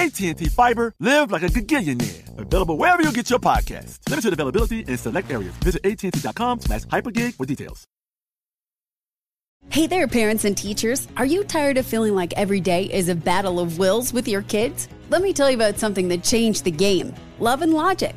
AT&T Fiber, live like a gigillionaire. Available wherever you get your podcast. Limited availability in select areas. Visit AT&T.com slash hypergig for details. Hey there, parents and teachers. Are you tired of feeling like every day is a battle of wills with your kids? Let me tell you about something that changed the game Love and Logic.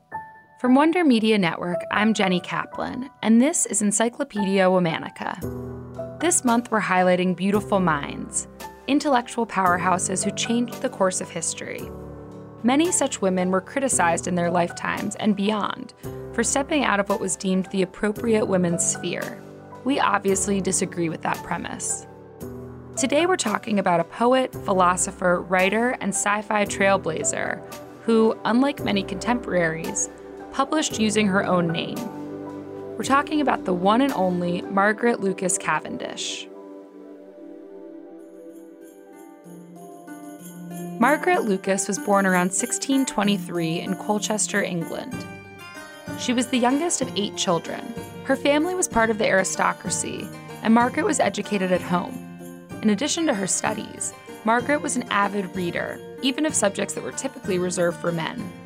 From Wonder Media Network, I'm Jenny Kaplan, and this is Encyclopedia Womanica. This month, we're highlighting beautiful minds, intellectual powerhouses who changed the course of history. Many such women were criticized in their lifetimes and beyond for stepping out of what was deemed the appropriate women's sphere. We obviously disagree with that premise. Today, we're talking about a poet, philosopher, writer, and sci fi trailblazer who, unlike many contemporaries, published using her own name. We're talking about the one and only Margaret Lucas Cavendish. Margaret Lucas was born around 1623 in Colchester, England. She was the youngest of eight children. Her family was part of the aristocracy, and Margaret was educated at home. In addition to her studies, Margaret was an avid reader, even of subjects that were typically reserved for men.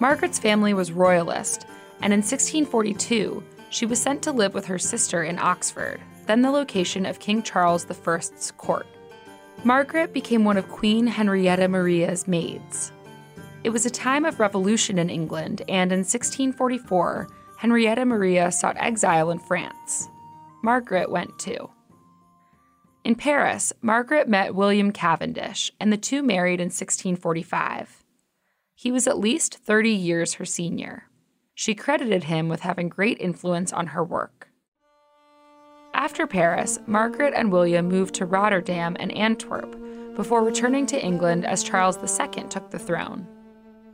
Margaret's family was royalist, and in 1642, she was sent to live with her sister in Oxford, then the location of King Charles I's court. Margaret became one of Queen Henrietta Maria's maids. It was a time of revolution in England, and in 1644, Henrietta Maria sought exile in France. Margaret went too. In Paris, Margaret met William Cavendish, and the two married in 1645. He was at least 30 years her senior. She credited him with having great influence on her work. After Paris, Margaret and William moved to Rotterdam and Antwerp before returning to England as Charles II took the throne.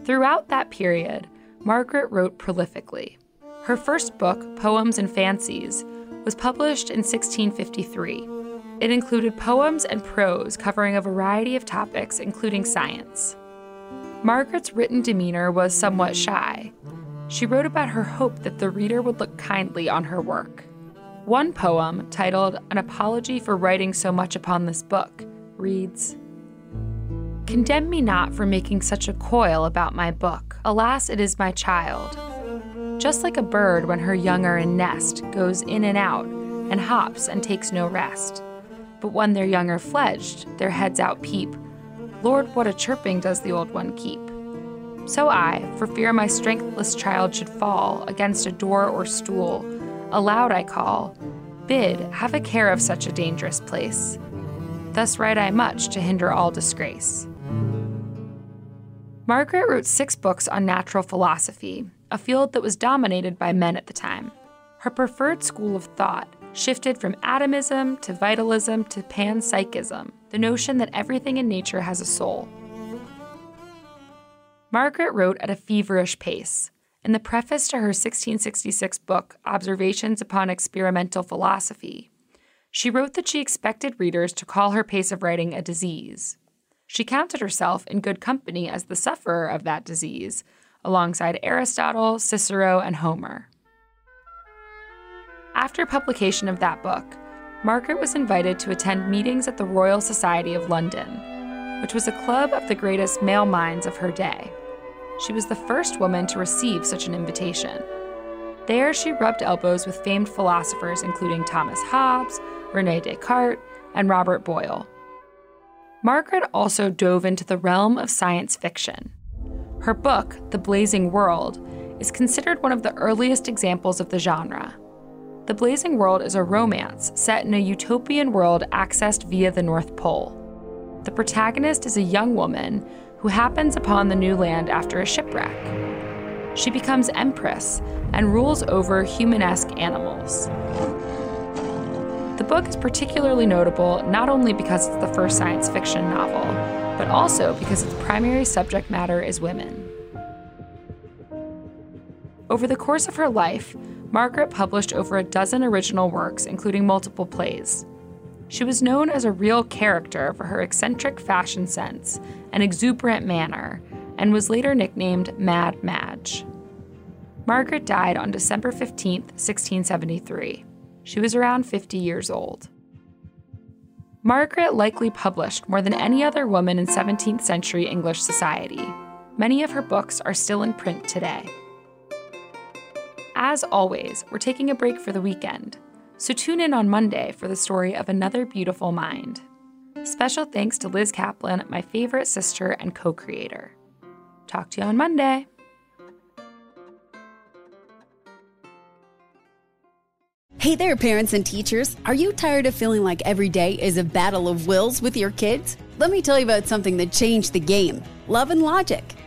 Throughout that period, Margaret wrote prolifically. Her first book, Poems and Fancies, was published in 1653. It included poems and prose covering a variety of topics, including science. Margaret's written demeanor was somewhat shy. She wrote about her hope that the reader would look kindly on her work. One poem, titled An Apology for Writing So Much Upon This Book, reads Condemn me not for making such a coil about my book. Alas, it is my child. Just like a bird when her young are in nest, goes in and out, and hops and takes no rest. But when their young are fledged, their heads out peep, Lord, what a chirping does the old one keep. So I, for fear my strengthless child should fall against a door or stool, aloud I call, Bid, have a care of such a dangerous place. Thus write I much to hinder all disgrace. Margaret wrote six books on natural philosophy, a field that was dominated by men at the time. Her preferred school of thought, shifted from atomism to vitalism to panpsychism, the notion that everything in nature has a soul. Margaret wrote at a feverish pace. In the preface to her 1666 book, Observations upon Experimental Philosophy, she wrote that she expected readers to call her pace of writing a disease. She counted herself in good company as the sufferer of that disease, alongside Aristotle, Cicero, and Homer. After publication of that book, Margaret was invited to attend meetings at the Royal Society of London, which was a club of the greatest male minds of her day. She was the first woman to receive such an invitation. There, she rubbed elbows with famed philosophers including Thomas Hobbes, Rene Descartes, and Robert Boyle. Margaret also dove into the realm of science fiction. Her book, The Blazing World, is considered one of the earliest examples of the genre. The Blazing World is a romance set in a utopian world accessed via the North Pole. The protagonist is a young woman who happens upon the new land after a shipwreck. She becomes empress and rules over humanesque animals. The book is particularly notable not only because it's the first science fiction novel, but also because its primary subject matter is women. Over the course of her life, Margaret published over a dozen original works, including multiple plays. She was known as a real character for her eccentric fashion sense and exuberant manner, and was later nicknamed Mad Madge. Margaret died on December 15, 1673. She was around 50 years old. Margaret likely published more than any other woman in 17th century English society. Many of her books are still in print today. As always, we're taking a break for the weekend, so tune in on Monday for the story of another beautiful mind. Special thanks to Liz Kaplan, my favorite sister and co creator. Talk to you on Monday. Hey there, parents and teachers. Are you tired of feeling like every day is a battle of wills with your kids? Let me tell you about something that changed the game Love and Logic.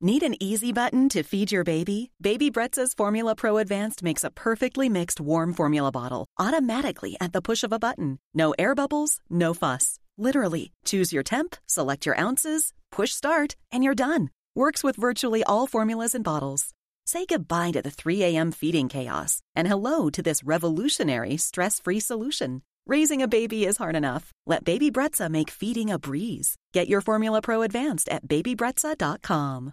Need an easy button to feed your baby? Baby Brezza's Formula Pro Advanced makes a perfectly mixed warm formula bottle automatically at the push of a button. No air bubbles, no fuss. Literally, choose your temp, select your ounces, push start, and you're done. Works with virtually all formulas and bottles. Say goodbye to the 3 a.m. feeding chaos and hello to this revolutionary stress free solution. Raising a baby is hard enough. Let Baby Brezza make feeding a breeze. Get your Formula Pro Advanced at babybrezza.com.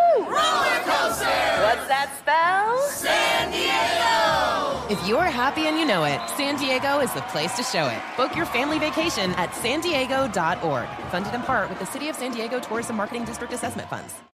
Roller coaster. What's that spell? San Diego. If you're happy and you know it, San Diego is the place to show it. Book your family vacation at san diego.org. Funded in part with the City of San Diego Tourism Marketing District Assessment Funds.